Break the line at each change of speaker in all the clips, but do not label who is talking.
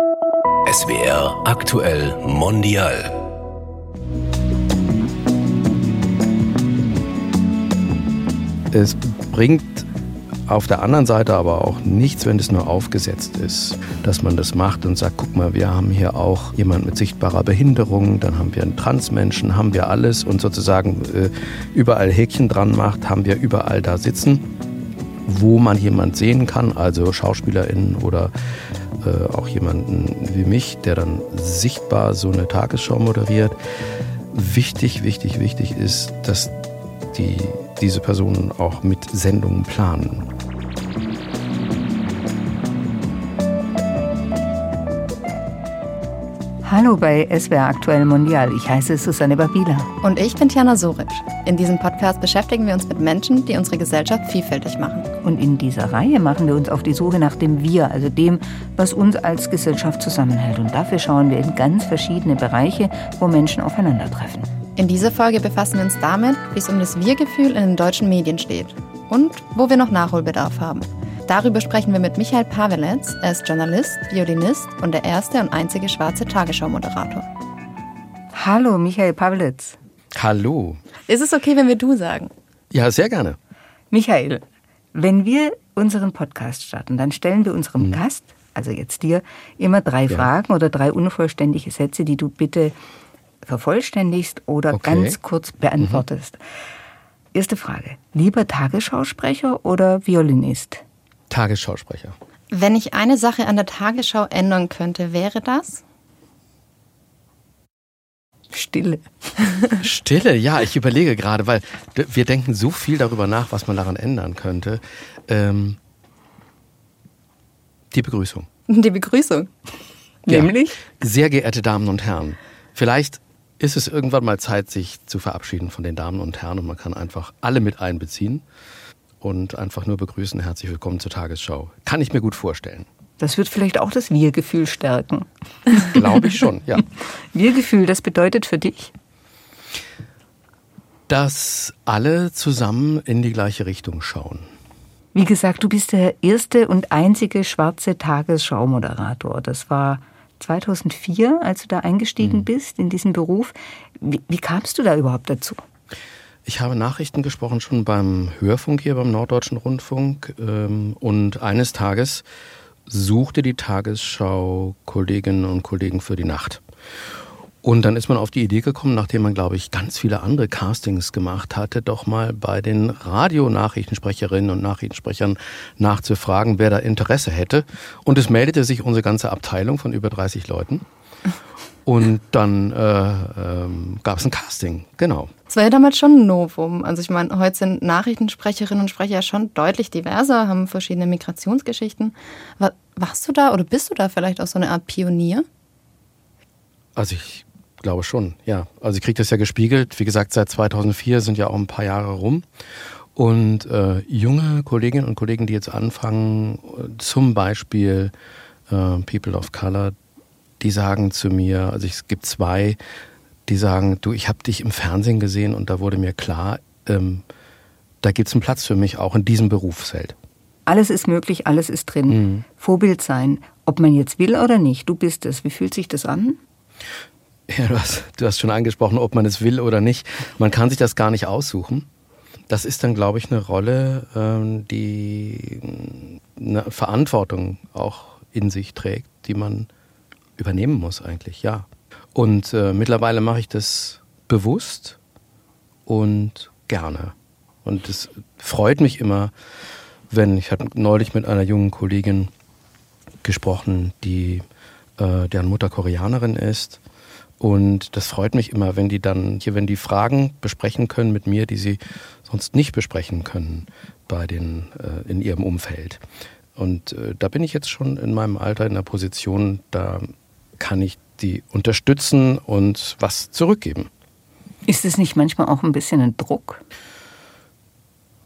SWR aktuell mondial.
Es bringt auf der anderen Seite aber auch nichts, wenn es nur aufgesetzt ist, dass man das macht und sagt, guck mal, wir haben hier auch jemand mit sichtbarer Behinderung, dann haben wir einen Transmenschen, haben wir alles und sozusagen äh, überall Häkchen dran macht, haben wir überall da sitzen, wo man jemand sehen kann, also SchauspielerInnen oder äh, auch jemanden wie mich, der dann sichtbar so eine Tagesschau moderiert. Wichtig, wichtig, wichtig ist, dass die diese Personen auch mit Sendungen planen.
Hallo bei SWR Aktuell Mondial. Ich heiße Susanne Babila.
Und ich bin Tiana Soric. In diesem Podcast beschäftigen wir uns mit Menschen, die unsere Gesellschaft vielfältig machen.
Und in dieser Reihe machen wir uns auf die Suche nach dem Wir, also dem, was uns als Gesellschaft zusammenhält. Und dafür schauen wir in ganz verschiedene Bereiche, wo Menschen aufeinandertreffen.
In dieser Folge befassen wir uns damit, wie es um das Wir-Gefühl in den deutschen Medien steht und wo wir noch Nachholbedarf haben. Darüber sprechen wir mit Michael Paveletz. Er ist Journalist, Violinist und der erste und einzige schwarze Tagesschau-Moderator.
Hallo, Michael Paveletz.
Hallo.
Ist es okay, wenn wir du sagen?
Ja, sehr gerne.
Michael, wenn wir unseren Podcast starten, dann stellen wir unserem hm. Gast, also jetzt dir, immer drei ja. Fragen oder drei unvollständige Sätze, die du bitte vervollständigst oder okay. ganz kurz beantwortest. Mhm. Erste Frage. Lieber Tagesschausprecher oder Violinist?
Tagesschausprecher.
Wenn ich eine Sache an der Tagesschau ändern könnte, wäre das?
Stille.
Stille, ja, ich überlege gerade, weil wir denken so viel darüber nach, was man daran ändern könnte. Ähm, die Begrüßung.
Die Begrüßung.
Ja. Nämlich?
Sehr geehrte Damen und Herren, vielleicht ist es irgendwann mal Zeit, sich zu verabschieden von den Damen und Herren und man kann einfach alle mit einbeziehen und einfach nur begrüßen. Herzlich willkommen zur Tagesschau. Kann ich mir gut vorstellen.
Das wird vielleicht auch das Wir-Gefühl stärken.
Glaube ich schon, ja.
Wir-Gefühl, das bedeutet für dich?
Dass alle zusammen in die gleiche Richtung schauen.
Wie gesagt, du bist der erste und einzige schwarze Tagesschau-Moderator. Das war 2004, als du da eingestiegen mhm. bist in diesen Beruf. Wie, wie kamst du da überhaupt dazu?
Ich habe Nachrichten gesprochen schon beim Hörfunk hier beim Norddeutschen Rundfunk ähm, und eines Tages suchte die Tagesschau Kolleginnen und Kollegen für die Nacht. Und dann ist man auf die Idee gekommen, nachdem man, glaube ich, ganz viele andere Castings gemacht hatte, doch mal bei den Radionachrichtensprecherinnen und Nachrichtensprechern nachzufragen, wer da Interesse hätte. Und es meldete sich unsere ganze Abteilung von über 30 Leuten. Und dann äh, ähm, gab es ein Casting, genau.
Es war ja damals schon ein Novum. Also ich meine, heute sind Nachrichtensprecherinnen und Sprecher schon deutlich diverser, haben verschiedene Migrationsgeschichten. War, warst du da oder bist du da vielleicht auch so eine Art Pionier?
Also ich glaube schon, ja. Also ich kriege das ja gespiegelt. Wie gesagt, seit 2004 sind ja auch ein paar Jahre rum. Und äh, junge Kolleginnen und Kollegen, die jetzt anfangen, zum Beispiel äh, People of Color, die sagen zu mir, also es gibt zwei, die sagen, du, ich habe dich im Fernsehen gesehen und da wurde mir klar, ähm, da gibt es einen Platz für mich auch in diesem Berufsfeld.
Alles ist möglich, alles ist drin. Mhm. Vorbild sein, ob man jetzt will oder nicht. Du bist es. Wie fühlt sich das an?
Ja, du hast, du hast schon angesprochen, ob man es will oder nicht. Man kann sich das gar nicht aussuchen. Das ist dann, glaube ich, eine Rolle, ähm, die eine Verantwortung auch in sich trägt, die man übernehmen muss eigentlich, ja. Und äh, mittlerweile mache ich das bewusst und gerne. Und es freut mich immer, wenn ich hatte neulich mit einer jungen Kollegin gesprochen, die äh, deren Mutter Koreanerin ist. Und das freut mich immer, wenn die dann hier, wenn die Fragen besprechen können mit mir, die sie sonst nicht besprechen können bei den äh, in ihrem Umfeld. Und äh, da bin ich jetzt schon in meinem Alter in der Position, da kann ich die unterstützen und was zurückgeben.
Ist es nicht manchmal auch ein bisschen ein Druck?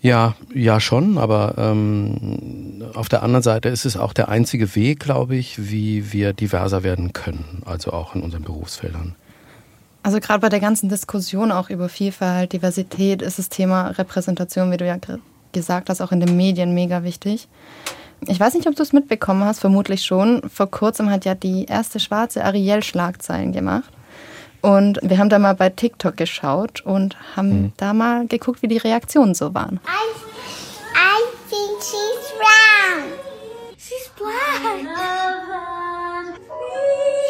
Ja, ja schon, aber ähm, auf der anderen Seite ist es auch der einzige Weg, glaube ich, wie wir diverser werden können, also auch in unseren Berufsfeldern.
Also gerade bei der ganzen Diskussion auch über Vielfalt, Diversität ist das Thema Repräsentation, wie du ja gesagt hast, auch in den Medien mega wichtig. Ich weiß nicht, ob du es mitbekommen hast, vermutlich schon. Vor kurzem hat ja die erste schwarze Ariel Schlagzeilen gemacht. Und wir haben da mal bei TikTok geschaut und haben mhm. da mal geguckt, wie die Reaktionen so waren. I, I think she's round. She's black.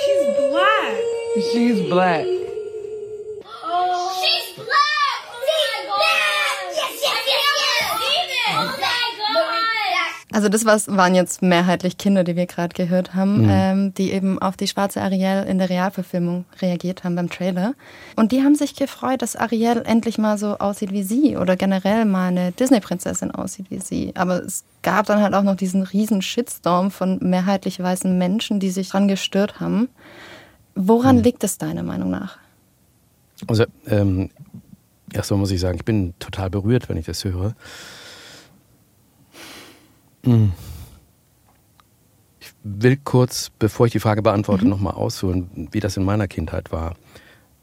She's black. She's black.
Also das was, waren jetzt mehrheitlich Kinder, die wir gerade gehört haben, mhm. ähm, die eben auf die schwarze Ariel in der Realverfilmung reagiert haben beim Trailer. Und die haben sich gefreut, dass Ariel endlich mal so aussieht wie sie oder generell mal eine Disney-Prinzessin aussieht wie sie. Aber es gab dann halt auch noch diesen riesen Shitstorm von mehrheitlich weißen Menschen, die sich dran gestört haben. Woran mhm. liegt es deiner Meinung nach?
Also ähm, erstmal muss ich sagen, ich bin total berührt, wenn ich das höre. Hm. Ich will kurz, bevor ich die Frage beantworte, mhm. nochmal ausholen, wie das in meiner Kindheit war.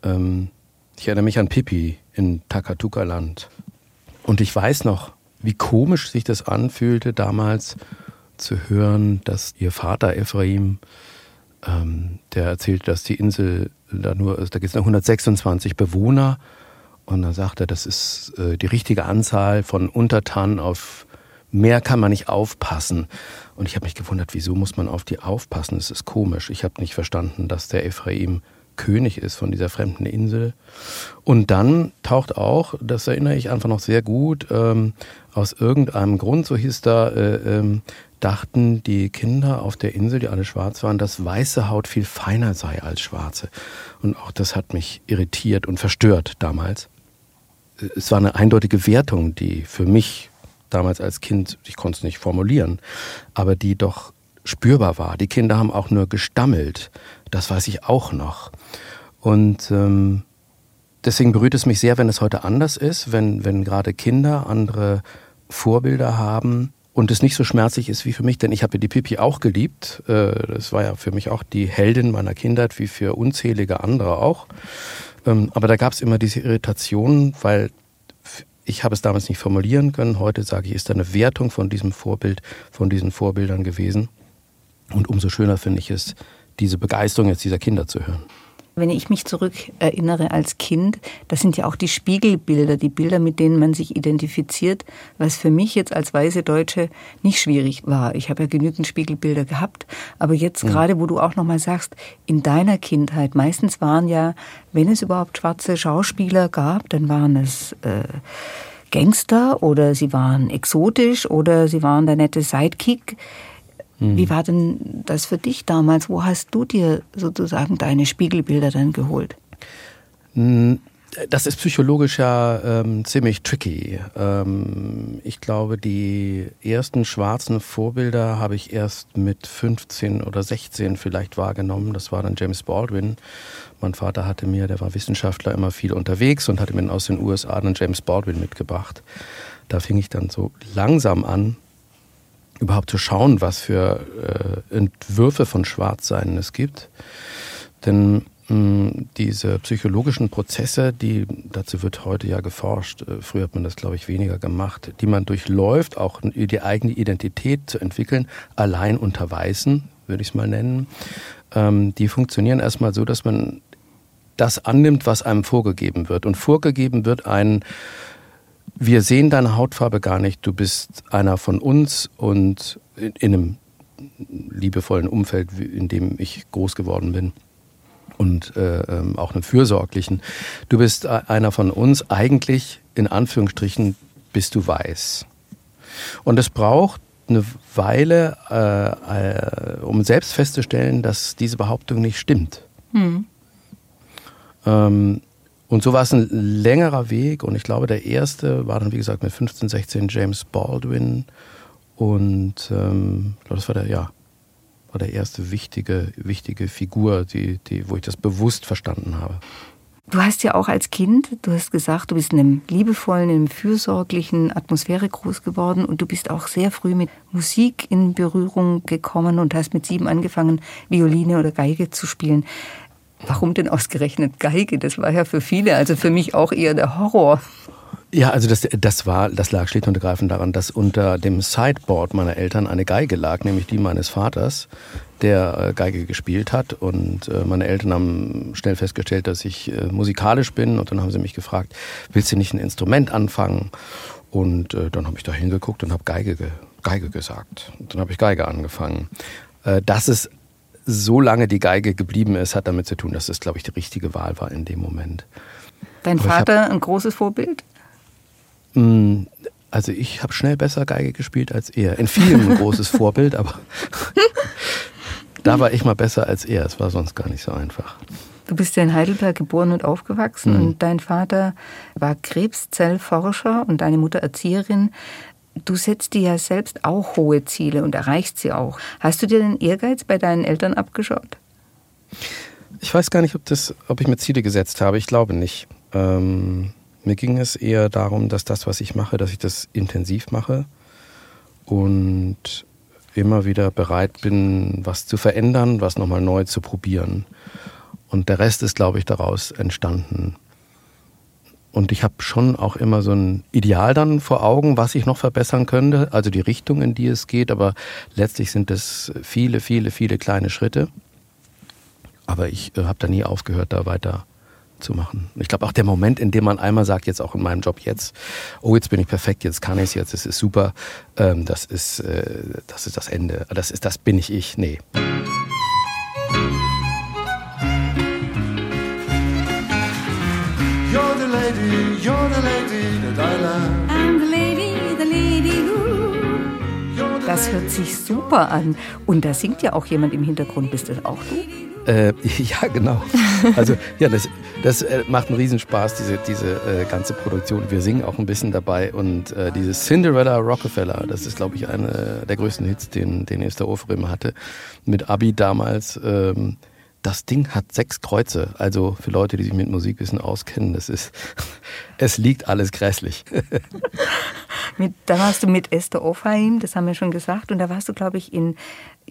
Ähm, ich erinnere mich an Pippi in Takatuka-Land. Und ich weiß noch, wie komisch sich das anfühlte, damals zu hören, dass ihr Vater Ephraim, ähm, der erzählt, dass die Insel da nur, da gibt es nur 126 Bewohner. Und dann sagt er, das ist äh, die richtige Anzahl von Untertanen auf mehr kann man nicht aufpassen. Und ich habe mich gewundert, wieso muss man auf die aufpassen? Das ist komisch. Ich habe nicht verstanden, dass der Ephraim König ist von dieser fremden Insel. Und dann taucht auch, das erinnere ich einfach noch sehr gut, ähm, aus irgendeinem Grund, so hieß da, äh, ähm, dachten die Kinder auf der Insel, die alle schwarz waren, dass weiße Haut viel feiner sei als schwarze. Und auch das hat mich irritiert und verstört damals. Es war eine eindeutige Wertung, die für mich damals als Kind, ich konnte es nicht formulieren, aber die doch spürbar war. Die Kinder haben auch nur gestammelt. Das weiß ich auch noch. Und ähm, deswegen berührt es mich sehr, wenn es heute anders ist, wenn, wenn gerade Kinder andere Vorbilder haben und es nicht so schmerzlich ist wie für mich, denn ich habe die Pipi auch geliebt. Äh, das war ja für mich auch die Heldin meiner Kindheit, wie für unzählige andere auch. Ähm, aber da gab es immer diese Irritation, weil ich habe es damals nicht formulieren können. Heute sage ich, ist da eine Wertung von diesem Vorbild, von diesen Vorbildern gewesen. Und umso schöner finde ich es, diese Begeisterung jetzt dieser Kinder zu hören.
Wenn ich mich zurück erinnere als Kind, das sind ja auch die Spiegelbilder, die Bilder, mit denen man sich identifiziert, was für mich jetzt als weiße Deutsche nicht schwierig war. Ich habe ja genügend Spiegelbilder gehabt, aber jetzt mhm. gerade, wo du auch nochmal sagst, in deiner Kindheit, meistens waren ja, wenn es überhaupt schwarze Schauspieler gab, dann waren es äh, Gangster oder sie waren exotisch oder sie waren der nette Sidekick. Mhm. Wie war denn das für dich damals? Wo hast du dir sozusagen deine Spiegelbilder dann geholt?
Hm, das ist psychologisch ja ähm, ziemlich tricky. Ähm, ich glaube, die ersten schwarzen Vorbilder habe ich erst mit 15 oder 16 vielleicht wahrgenommen. Das war dann James Baldwin. Mein Vater hatte mir, der war Wissenschaftler, immer viel unterwegs und hatte mir aus den USA dann James Baldwin mitgebracht. Da fing ich dann so langsam an, überhaupt zu schauen, was für äh, Entwürfe von Schwarzsein es gibt. Denn mh, hm, diese psychologischen Prozesse, die dazu wird heute ja geforscht, äh, früher hat man das, glaube ich, weniger gemacht, die man durchläuft, auch die eigene Identität zu entwickeln, allein unter Weißen, würde ich es mal nennen, ähm, die funktionieren erstmal so, dass man das annimmt, was einem vorgegeben wird. Und vorgegeben wird ein wir sehen deine Hautfarbe gar nicht, du bist einer von uns und in, in einem liebevollen Umfeld, in dem ich groß geworden bin und äh, ähm, auch einem fürsorglichen. Du bist einer von uns, eigentlich in Anführungsstrichen bist du weiß. Und es braucht eine Weile, äh, äh, um selbst festzustellen, dass diese Behauptung nicht stimmt. Hm. Ähm, und so war es ein längerer Weg und ich glaube, der erste war dann, wie gesagt, mit 15, 16 James Baldwin und ähm, ich glaube, das war der, ja, war der erste wichtige, wichtige Figur, die, die, wo ich das bewusst verstanden habe.
Du hast ja auch als Kind, du hast gesagt, du bist in einem liebevollen, in einem fürsorglichen Atmosphäre groß geworden und du bist auch sehr früh mit Musik in Berührung gekommen und hast mit sieben angefangen, Violine oder Geige zu spielen. Warum denn ausgerechnet Geige? Das war ja für viele, also für mich auch eher der Horror.
Ja, also das, das war, das lag schlicht und ergreifend daran, dass unter dem Sideboard meiner Eltern eine Geige lag, nämlich die meines Vaters, der äh, Geige gespielt hat. Und äh, meine Eltern haben schnell festgestellt, dass ich äh, musikalisch bin. Und dann haben sie mich gefragt, willst du nicht ein Instrument anfangen? Und dann habe ich da hingeguckt und habe Geige, Geige gesagt. Und dann habe ich Geige angefangen. dass es so lange die Geige geblieben ist, hat damit zu tun, dass es, glaube ich, die richtige Wahl war in dem Moment.
Dein Aber Vater hab, ein großes Vorbild?
Mm, also ich habe schnell besser Geige gespielt als er. In vielen ein großes Vorbild, aber da war ich mal besser als er. Es war sonst gar nicht so einfach.
Du bist ja in Heidelberg geboren und aufgewachsen mhm. und dein Vater war Krebszellforscher und deine Mutter Erzieherin. Du setzt dir ja selbst auch hohe Ziele und erreichst sie auch. Hast du dir den Ehrgeiz bei deinen Eltern abgeschaut?
Ich weiß gar nicht, ob, das, ob ich mir Ziele gesetzt habe. Ich glaube nicht. Ähm, mir ging es eher darum, dass das, was ich mache, dass ich das intensiv mache und immer wieder bereit bin, was zu verändern, was nochmal neu zu probieren. Und der Rest ist, glaube ich, daraus entstanden. Und ich habe schon auch immer so ein Ideal dann vor Augen, was ich noch verbessern könnte, also die Richtung, in die es geht. Aber letztlich sind es viele, viele, viele kleine Schritte. Aber ich äh, habe da nie aufgehört, da weiter zu machen. Ich glaube auch der Moment, in dem man einmal sagt, jetzt auch in meinem Job jetzt, oh, jetzt bin ich perfekt, jetzt kann ich es, jetzt ist es super, ähm, das, ist, äh, das ist das Ende. Das, ist, das bin ich ich. Nee. Lady, you're the lady that I love. I'm the lady, the lady
who. Das hört sich super an. Und da singt ja auch jemand im Hintergrund. Bist das auch du?
Äh, ja, genau. Also ja, das, das äh, macht einen Riesenspaß, diese, diese äh, ganze Produktion. Wir singen auch ein bisschen dabei und äh, dieses Cinderella Rockefeller, das ist, glaube ich, einer der größten Hits, den, den Esther Oferim hatte. Mit Abi damals. Ähm, das Ding hat sechs Kreuze. Also für Leute, die sich mit Musik ein bisschen auskennen, das ist, es liegt alles grässlich.
mit, da warst du mit Esther Ofheim, das haben wir schon gesagt, und da warst du, glaube ich, in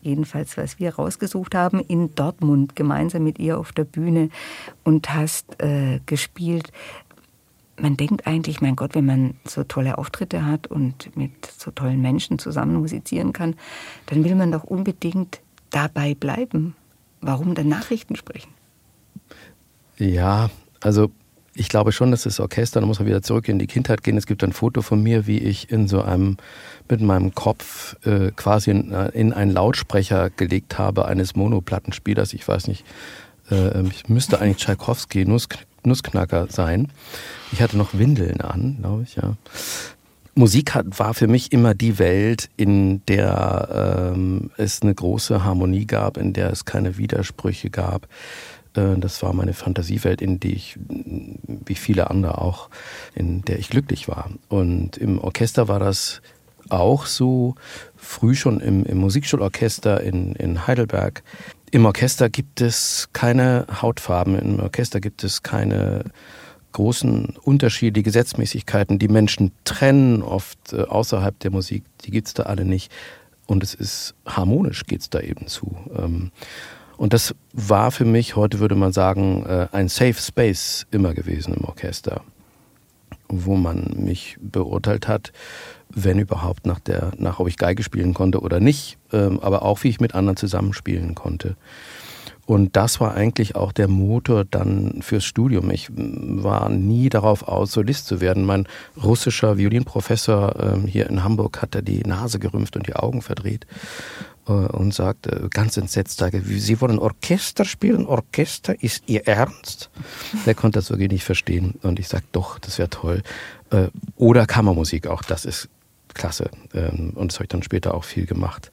jedenfalls was wir rausgesucht haben, in Dortmund gemeinsam mit ihr auf der Bühne und hast äh, gespielt. Man denkt eigentlich, mein Gott, wenn man so tolle Auftritte hat und mit so tollen Menschen zusammen musizieren kann, dann will man doch unbedingt dabei bleiben. Warum dann Nachrichten sprechen?
Ja, also ich glaube schon, dass das Orchester, da muss man wieder zurück in die Kindheit gehen. Es gibt ein Foto von mir, wie ich in so einem, mit meinem Kopf äh, quasi in, äh, in, einen Lautsprecher gelegt habe eines Monoplattenspielers. Ich weiß nicht, äh, ich müsste eigentlich Tchaikovsky, Nuss, Nussknacker sein. Ich hatte noch Windeln an, glaube ich, ja. Musik hat, war für mich immer die Welt, in der ähm, es eine große Harmonie gab, in der es keine Widersprüche gab, äh, das war meine Fantasiewelt, in die ich, wie viele andere auch, in der ich glücklich war. Und im Orchester war das auch so, früh schon im, im Musikschulorchester in, in Heidelberg. Im Orchester gibt es keine Hautfarben, im Orchester gibt es keine großen Unterschiede, die Gesetzmäßigkeiten, die Menschen trennen oft äh, außerhalb der Musik, die gibt es da alle nicht. Und es ist harmonisch, geht es da eben zu. Ähm, und das war für mich, heute würde man sagen, äh, ein Safe Space immer gewesen im Orchester, wo man mich beurteilt hat, wenn überhaupt nach der, nach ob ich Geige spielen konnte oder nicht, ähm, aber auch wie ich mit anderen zusammenspielen konnte. Und das war eigentlich auch der Motor dann fürs Studium. Ich war nie darauf aus, Solist zu werden. Mein russischer Violinprofessor ähm, hier in Hamburg hat da die Nase gerümpft und die Augen verdreht äh, und sagte ganz entsetzt, Sie wollen Orchester spielen? Orchester? Ist Ihr Ernst? Der konnte das wirklich nicht verstehen. Und ich sagte, doch, das wäre toll. Äh, oder Kammermusik auch, das ist klasse. Ähm, und das habe ich dann später auch viel gemacht.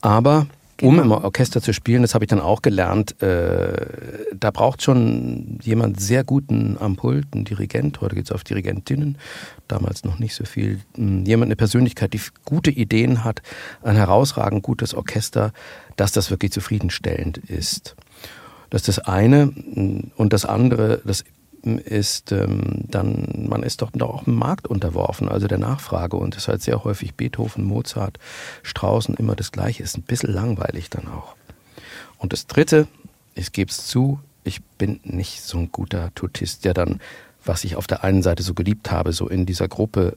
Aber Genau. Um im Orchester zu spielen, das habe ich dann auch gelernt, äh, da braucht schon jemand sehr guten am Pult, einen Dirigent, heute geht es auf Dirigentinnen, damals noch nicht so viel, hm, jemand, eine Persönlichkeit, die gute Ideen hat, ein herausragend gutes Orchester, dass das wirklich zufriedenstellend ist. Das ist das eine. Und das andere, das ist ähm, dann, man ist doch auch dem Markt unterworfen, also der Nachfrage. Und es ist halt sehr häufig Beethoven, Mozart, Straußen immer das Gleiche. Ist ein bisschen langweilig dann auch. Und das Dritte, ich gebe es zu, ich bin nicht so ein guter Tutist, der dann was ich auf der einen Seite so geliebt habe, so in dieser Gruppe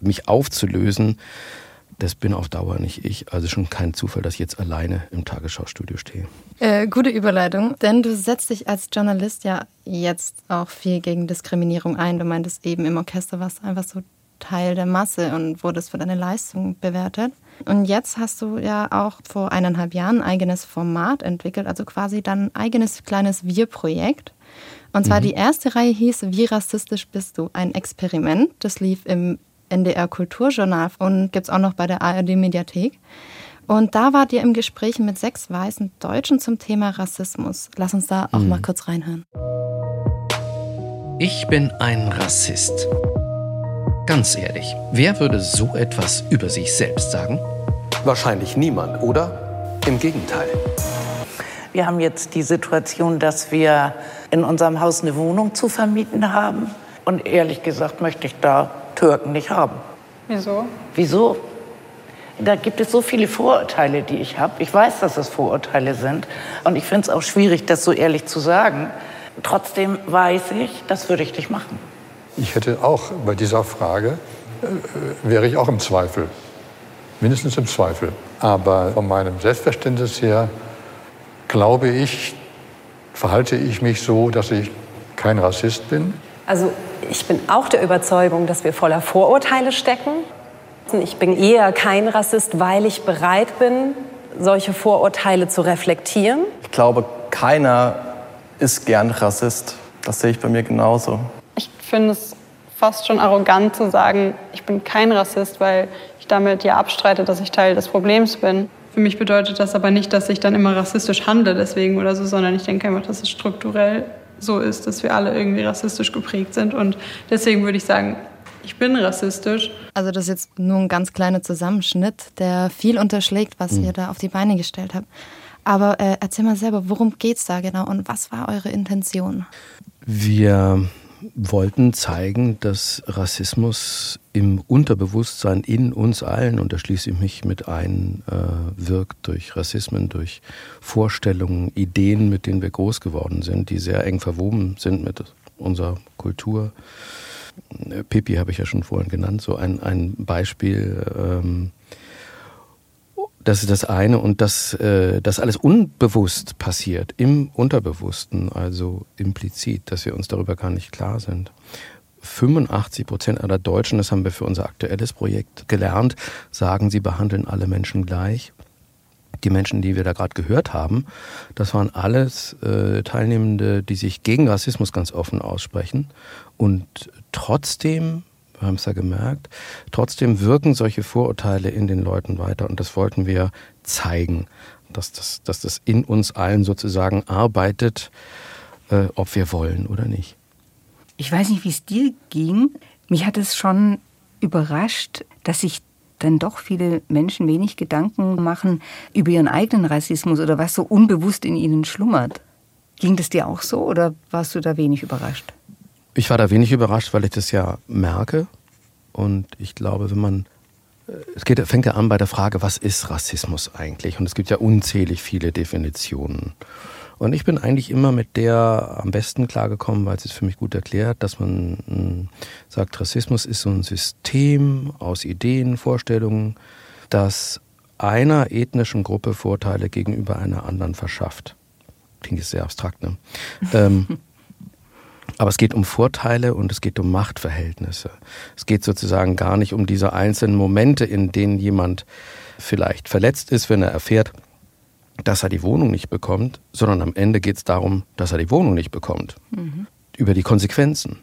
mich aufzulösen, das bin auf Dauer nicht ich. Also schon kein Zufall, dass ich jetzt alleine im Tagesschaustudio stehe.
Äh, gute Überleitung, denn du setzt dich als Journalist ja jetzt auch viel gegen Diskriminierung ein. Du meintest eben im Orchester warst du einfach so Teil der Masse und wurdest für deine Leistung bewertet. Und jetzt hast du ja auch vor eineinhalb Jahren ein eigenes Format entwickelt, also quasi dein eigenes kleines Wir-Projekt. Und zwar mhm. die erste Reihe hieß Wie rassistisch bist du? Ein Experiment. Das lief im NDR Kulturjournal und gibt es auch noch bei der ARD Mediathek. Und da wart ihr im Gespräch mit sechs weißen Deutschen zum Thema Rassismus. Lass uns da auch mhm. mal kurz reinhören.
Ich bin ein Rassist. Ganz ehrlich, wer würde so etwas über sich selbst sagen?
Wahrscheinlich niemand, oder? Im Gegenteil.
Wir haben jetzt die Situation, dass wir in unserem Haus eine Wohnung zu vermieten haben. Und ehrlich gesagt möchte ich da Türken nicht haben.
Wieso?
Wieso? Da gibt es so viele Vorurteile, die ich habe. Ich weiß, dass es Vorurteile sind. Und ich finde es auch schwierig, das so ehrlich zu sagen. Trotzdem weiß ich, das würde ich nicht machen.
Ich hätte auch bei dieser Frage, äh, wäre ich auch im Zweifel. Mindestens im Zweifel. Aber von meinem Selbstverständnis her glaube ich, verhalte ich mich so, dass ich kein Rassist bin.
Also ich bin auch der Überzeugung, dass wir voller Vorurteile stecken. Ich bin eher kein Rassist, weil ich bereit bin, solche Vorurteile zu reflektieren.
Ich glaube, keiner ist gern Rassist. Das sehe ich bei mir genauso
finde es fast schon arrogant zu sagen, ich bin kein Rassist, weil ich damit ja abstreite, dass ich Teil des Problems bin. Für mich bedeutet das aber nicht, dass ich dann immer rassistisch handle deswegen oder so, sondern ich denke einfach, dass es strukturell so ist, dass wir alle irgendwie rassistisch geprägt sind. Und deswegen würde ich sagen, ich bin rassistisch.
Also das ist jetzt nur ein ganz kleiner Zusammenschnitt, der viel unterschlägt, was mhm. ihr da auf die Beine gestellt habt. Aber äh, erzähl mal selber, worum geht es da genau und was war eure Intention?
Wir wollten zeigen, dass Rassismus im Unterbewusstsein in uns allen, und da schließe ich mich mit ein, äh, wirkt durch Rassismen, durch Vorstellungen, Ideen, mit denen wir groß geworden sind, die sehr eng verwoben sind mit unserer Kultur. Pipi habe ich ja schon vorhin genannt, so ein, ein Beispiel. Ähm, das ist das eine und das, äh, das alles unbewusst passiert, im Unterbewussten, also implizit, dass wir uns darüber gar nicht klar sind. 85 Prozent aller Deutschen, das haben wir für unser aktuelles Projekt gelernt, sagen, sie behandeln alle Menschen gleich. Die Menschen, die wir da gerade gehört haben, das waren alles äh, Teilnehmende, die sich gegen Rassismus ganz offen aussprechen und trotzdem haben es ja gemerkt. Trotzdem wirken solche Vorurteile in den Leuten weiter und das wollten wir zeigen, dass das, dass das in uns allen sozusagen arbeitet, äh, ob wir wollen oder nicht.
Ich weiß nicht, wie es dir ging. Mich hat es schon überrascht, dass sich dann doch viele Menschen wenig Gedanken machen über ihren eigenen Rassismus oder was so unbewusst in ihnen schlummert. Ging das dir auch so oder warst du da wenig überrascht?
Ich war da wenig überrascht, weil ich das ja merke. Und ich glaube, wenn man äh, es geht, fängt ja an bei der Frage, was ist Rassismus eigentlich? Und es gibt ja unzählig viele Definitionen. Und ich bin eigentlich immer mit der am besten klargekommen, weil es ist für mich gut erklärt, dass man hm, sagt, Rassismus ist so ein System aus Ideen, Vorstellungen, das einer ethnischen Gruppe Vorteile gegenüber einer anderen verschafft. Klingt jetzt sehr abstrakt, ne? ähm, aber es geht um Vorteile und es geht um Machtverhältnisse. Es geht sozusagen gar nicht um diese einzelnen Momente, in denen jemand vielleicht verletzt ist, wenn er erfährt, dass er die Wohnung nicht bekommt, sondern am Ende geht es darum, dass er die Wohnung nicht bekommt. Mhm. Über die Konsequenzen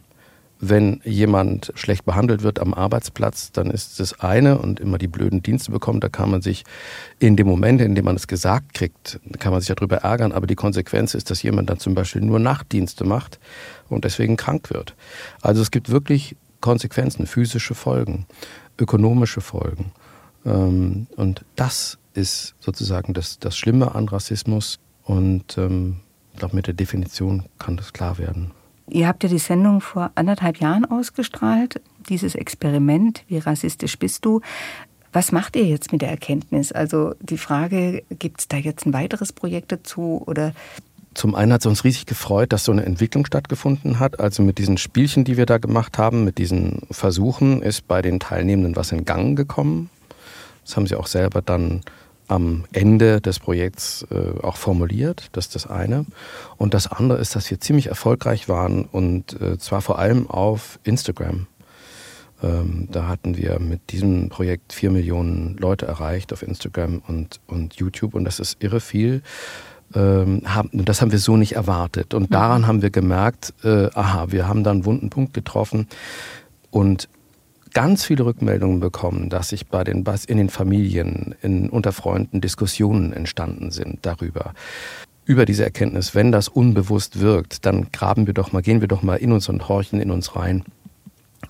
wenn jemand schlecht behandelt wird am Arbeitsplatz, dann ist das eine und immer die blöden Dienste bekommt, da kann man sich in dem Moment, in dem man es gesagt kriegt, kann man sich darüber ärgern, aber die Konsequenz ist, dass jemand dann zum Beispiel nur Nachtdienste macht und deswegen krank wird. Also es gibt wirklich Konsequenzen, physische Folgen, ökonomische Folgen. Ähm, und das ist sozusagen das, das Schlimme an Rassismus und ähm, ich glaube, mit der Definition kann das klar werden.
Ihr habt ja die Sendung vor anderthalb Jahren ausgestrahlt, dieses Experiment, wie rassistisch bist du? Was macht ihr jetzt mit der Erkenntnis? Also die Frage, gibt es da jetzt ein weiteres Projekt dazu oder
zum einen hat es uns riesig gefreut, dass so eine Entwicklung stattgefunden hat. Also mit diesen Spielchen, die wir da gemacht haben, mit diesen Versuchen, ist bei den Teilnehmenden was in Gang gekommen. Das haben sie auch selber dann am Ende des Projekts äh, auch formuliert. Das ist das eine. Und das andere ist, dass wir ziemlich erfolgreich waren und äh, zwar vor allem auf Instagram. Ähm, da hatten wir mit diesem Projekt vier Millionen Leute erreicht auf Instagram und, und YouTube und das ist irre viel. Ähm, haben, das haben wir so nicht erwartet. Und daran mhm. haben wir gemerkt, äh, aha, wir haben da einen wunden Punkt getroffen. Und ganz viele Rückmeldungen bekommen, dass sich bei den in den Familien, in, unter Freunden Diskussionen entstanden sind darüber. Über diese Erkenntnis, wenn das unbewusst wirkt, dann graben wir doch mal, gehen wir doch mal in uns und horchen in uns rein.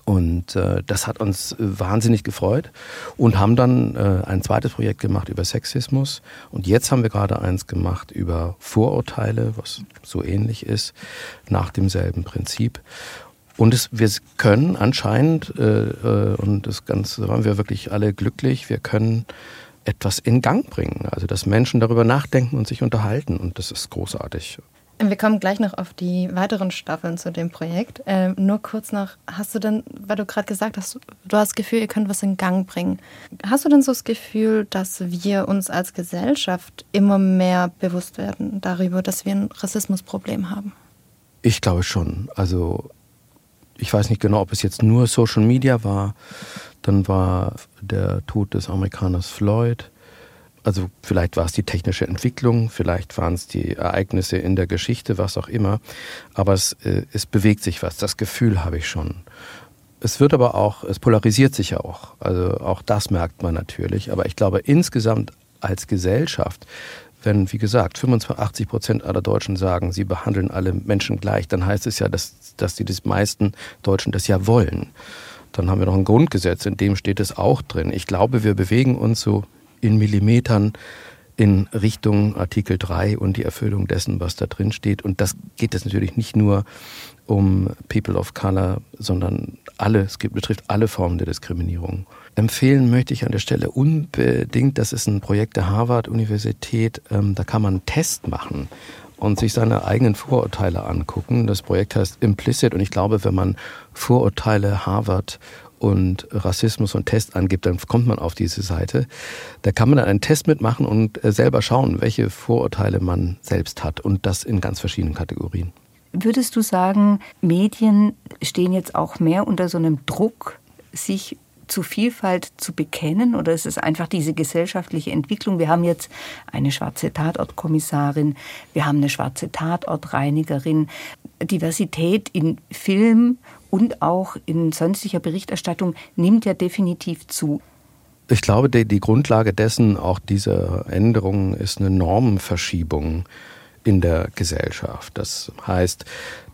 Und äh, das hat uns äh, wahnsinnig gefreut und haben dann äh, ein zweites Projekt gemacht über Sexismus. Und jetzt haben wir gerade eins gemacht über Vorurteile, was so ähnlich ist, nach demselben Prinzip. Und es, wir können anscheinend, äh, äh, und das Ganze waren wir wirklich alle glücklich, wir können etwas in Gang bringen. Also dass Menschen darüber nachdenken und sich unterhalten. Und das ist großartig.
Wir kommen gleich noch auf die weiteren Staffeln zu dem Projekt. Ähm, nur kurz noch, hast du denn, weil du gerade gesagt hast, du hast das Gefühl, ihr könnt was in Gang bringen. Hast du denn so das Gefühl, dass wir uns als Gesellschaft immer mehr bewusst werden darüber, dass wir ein Rassismusproblem haben?
Ich glaube schon. Also ich weiß nicht genau, ob es jetzt nur Social Media war. Dann war der Tod des Amerikaners Floyd. Also vielleicht war es die technische Entwicklung, vielleicht waren es die Ereignisse in der Geschichte, was auch immer. Aber es, äh, es bewegt sich was, das Gefühl habe ich schon. Es wird aber auch, es polarisiert sich ja auch. Also auch das merkt man natürlich. Aber ich glaube insgesamt als Gesellschaft wenn, wie gesagt, 85 Prozent aller Deutschen sagen, sie behandeln alle Menschen gleich, dann heißt es ja, dass, dass die meisten Deutschen das ja wollen. Dann haben wir noch ein Grundgesetz, in dem steht es auch drin. Ich glaube, wir bewegen uns so in Millimetern in Richtung Artikel 3 und die Erfüllung dessen, was da drin steht. Und das geht es natürlich nicht nur um People of Color, sondern alle, es betrifft alle Formen der Diskriminierung. Empfehlen möchte ich an der Stelle unbedingt, das ist ein Projekt der Harvard-Universität, ähm, da kann man einen Test machen und sich seine eigenen Vorurteile angucken. Das Projekt heißt Implicit und ich glaube, wenn man Vorurteile Harvard und Rassismus und Test angibt, dann kommt man auf diese Seite. Da kann man dann einen Test mitmachen und äh, selber schauen, welche Vorurteile man selbst hat und das in ganz verschiedenen Kategorien.
Würdest du sagen, Medien stehen jetzt auch mehr unter so einem Druck, sich zu Vielfalt zu bekennen oder ist es einfach diese gesellschaftliche Entwicklung? Wir haben jetzt eine schwarze Tatortkommissarin, wir haben eine schwarze Tatortreinigerin. Diversität in Film und auch in sonstiger Berichterstattung nimmt ja definitiv zu.
Ich glaube, die, die Grundlage dessen, auch dieser Änderung, ist eine Normenverschiebung in der Gesellschaft. Das heißt,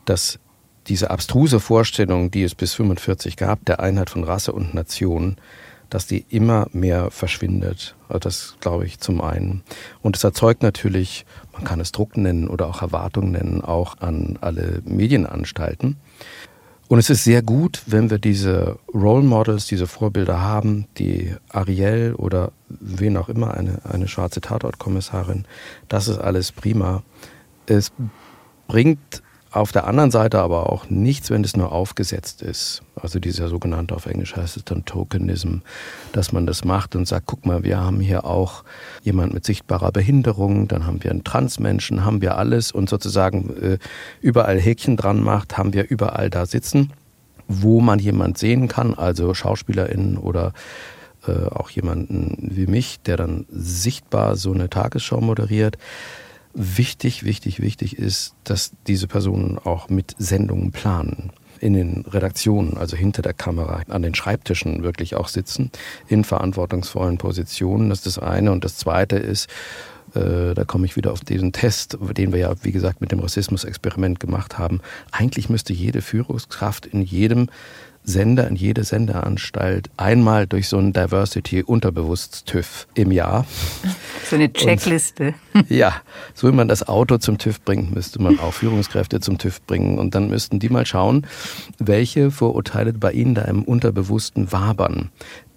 dass diese abstruse Vorstellung, die es bis 45 gab, der Einheit von Rasse und Nation, dass die immer mehr verschwindet. Also das glaube ich zum einen. Und es erzeugt natürlich, man kann es Druck nennen oder auch Erwartungen nennen, auch an alle Medienanstalten. Und es ist sehr gut, wenn wir diese Role Models, diese Vorbilder haben, die Ariel oder wen auch immer, eine, eine schwarze Tatortkommissarin. Das ist alles prima. Es bringt auf der anderen Seite aber auch nichts, wenn es nur aufgesetzt ist. Also dieser sogenannte, auf Englisch heißt es dann Tokenism, dass man das macht und sagt, guck mal, wir haben hier auch jemand mit sichtbarer Behinderung, dann haben wir einen Transmenschen, haben wir alles und sozusagen äh, überall Häkchen dran macht, haben wir überall da sitzen, wo man jemand sehen kann, also SchauspielerInnen oder äh, auch jemanden wie mich, der dann sichtbar so eine Tagesschau moderiert wichtig, wichtig, wichtig ist, dass diese Personen auch mit Sendungen planen in den Redaktionen, also hinter der Kamera, an den Schreibtischen wirklich auch sitzen, in verantwortungsvollen Positionen. Das ist das eine. Und das zweite ist, äh, da komme ich wieder auf diesen Test, den wir ja, wie gesagt, mit dem Rassismus-Experiment gemacht haben. Eigentlich müsste jede Führungskraft in jedem Sender, in jede Senderanstalt einmal durch so einen Diversity-Unterbewusst-TÜV im Jahr.
So eine Checkliste.
Und, ja, so wie man das Auto zum TÜV bringt, müsste man auch Führungskräfte zum TÜV bringen. Und dann müssten die mal schauen, welche Vorurteile bei ihnen da im Unterbewussten wabern.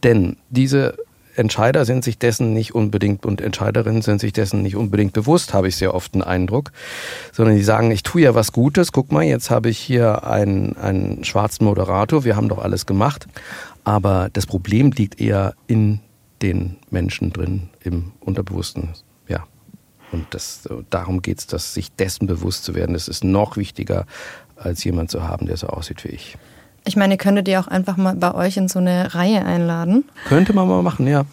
Denn diese Entscheider sind sich dessen nicht unbedingt und Entscheiderinnen sind sich dessen nicht unbedingt bewusst, habe ich sehr oft den Eindruck, sondern die sagen, ich tue ja was Gutes, guck mal, jetzt habe ich hier einen, einen schwarzen Moderator, wir haben doch alles gemacht, aber das Problem liegt eher in den Menschen drin, im Unterbewussten. Ja. Und das, darum geht es, dass sich dessen bewusst zu werden. Das ist noch wichtiger, als jemand zu haben, der so aussieht wie ich.
Ich meine, ihr könntet ihr auch einfach mal bei euch in so eine Reihe einladen.
Könnte man mal machen, ja.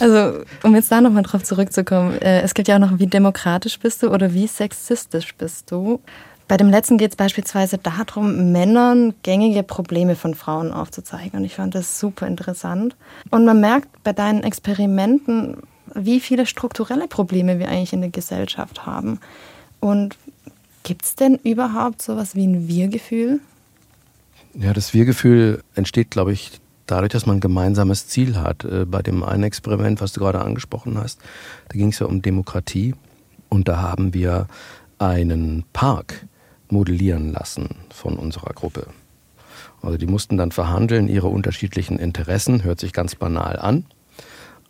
Also, um jetzt da nochmal drauf zurückzukommen, äh, es gibt ja auch noch, wie demokratisch bist du oder wie sexistisch bist du. Bei dem letzten geht es beispielsweise darum, Männern gängige Probleme von Frauen aufzuzeigen. Und ich fand das super interessant. Und man merkt bei deinen Experimenten, wie viele strukturelle Probleme wir eigentlich in der Gesellschaft haben. Und gibt es denn überhaupt sowas wie ein Wir-Gefühl?
Ja, das Wir-Gefühl entsteht, glaube ich, dadurch, dass man ein gemeinsames Ziel hat. Äh, bei dem einen Experiment, was du gerade angesprochen hast, da ging es ja um Demokratie. Und da haben wir einen Park modellieren lassen von unserer Gruppe. Also die mussten dann verhandeln, ihre unterschiedlichen Interessen, hört sich ganz banal an.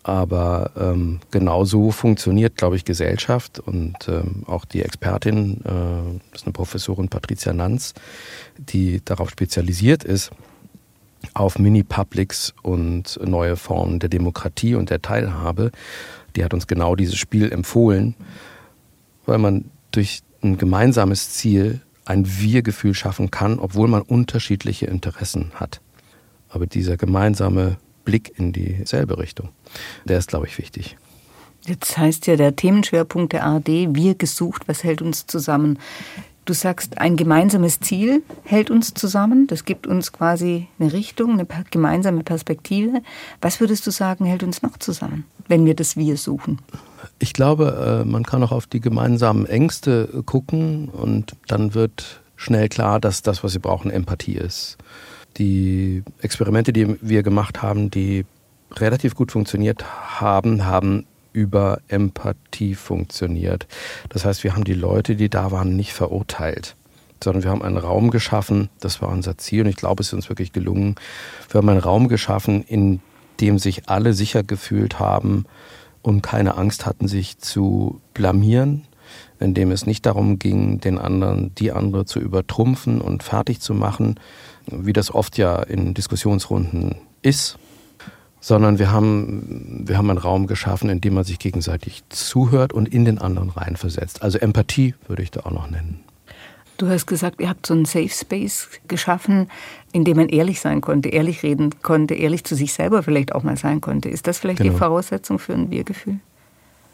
Aber ähm, genau so funktioniert, glaube ich, Gesellschaft und ähm, auch die Expertin, äh, das ist eine Professorin Patricia Nanz, die darauf spezialisiert ist, auf Mini-Publics und neue Formen der Demokratie und der Teilhabe. Die hat uns genau dieses Spiel empfohlen, weil man durch ein gemeinsames Ziel ein Wir-Gefühl schaffen kann, obwohl man unterschiedliche Interessen hat. Aber dieser gemeinsame Blick in dieselbe Richtung. Der ist, glaube ich, wichtig.
Jetzt heißt ja der Themenschwerpunkt der ARD, wir gesucht, was hält uns zusammen? Du sagst, ein gemeinsames Ziel hält uns zusammen, das gibt uns quasi eine Richtung, eine gemeinsame Perspektive. Was würdest du sagen, hält uns noch zusammen, wenn wir das Wir suchen?
Ich glaube, äh, man kann auch auf die gemeinsamen Ängste gucken und dann wird schnell klar, dass das, was wir brauchen, Empathie ist. Die Experimente, die wir gemacht haben, die relativ gut funktioniert haben, haben über Empathie funktioniert. Das heißt, wir haben die Leute, die da waren, nicht verurteilt, sondern wir haben einen Raum geschaffen, das war unser Ziel und ich glaube, es ist uns wirklich gelungen. Wir haben einen Raum geschaffen, in dem sich alle sicher gefühlt haben und keine Angst hatten, sich zu blamieren, in dem es nicht darum ging, den anderen, die andere zu übertrumpfen und fertig zu machen, wie das oft ja in Diskussionsrunden ist, sondern wir haben, wir haben einen Raum geschaffen, in dem man sich gegenseitig zuhört und in den anderen reinversetzt. Also Empathie würde ich da auch noch nennen.
Du hast gesagt, ihr habt so einen Safe Space geschaffen, in dem man ehrlich sein konnte, ehrlich reden konnte, ehrlich zu sich selber vielleicht auch mal sein konnte. Ist das vielleicht genau. die Voraussetzung für ein Wir-Gefühl?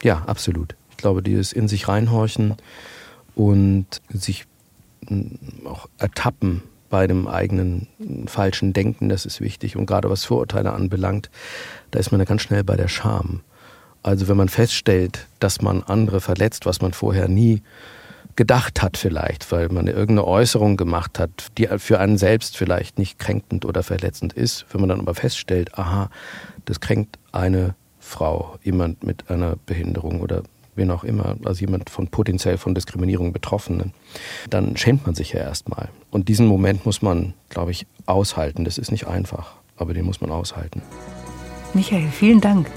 Ja, absolut. Ich glaube, dieses in sich reinhorchen und sich auch ertappen bei dem eigenen falschen Denken, das ist wichtig. Und gerade was Vorurteile anbelangt, da ist man ja ganz schnell bei der Scham. Also wenn man feststellt, dass man andere verletzt, was man vorher nie gedacht hat vielleicht, weil man irgendeine Äußerung gemacht hat, die für einen selbst vielleicht nicht kränkend oder verletzend ist. Wenn man dann aber feststellt, aha, das kränkt eine Frau, jemand mit einer Behinderung oder wen auch immer, also jemand von potenziell von Diskriminierung Betroffenen, dann schämt man sich ja erstmal. Und diesen Moment muss man, glaube ich, aushalten. Das ist nicht einfach, aber den muss man aushalten.
Michael, vielen Dank.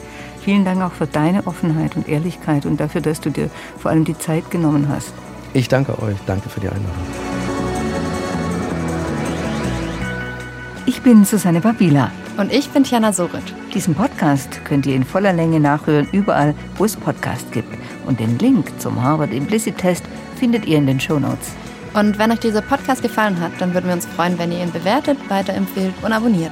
Vielen Dank auch für deine Offenheit und Ehrlichkeit und dafür, dass du dir vor allem die Zeit genommen hast.
Ich danke euch. Danke für die Einladung.
Ich bin Susanne Babila.
Und ich bin Tiana Sorit.
Diesen Podcast könnt ihr in voller Länge nachhören, überall, wo es Podcasts gibt. Und den Link zum Harvard Implicit Test findet ihr in den Show Notes.
Und wenn euch dieser Podcast gefallen hat, dann würden wir uns freuen, wenn ihr ihn bewertet, weiterempfehlt und abonniert.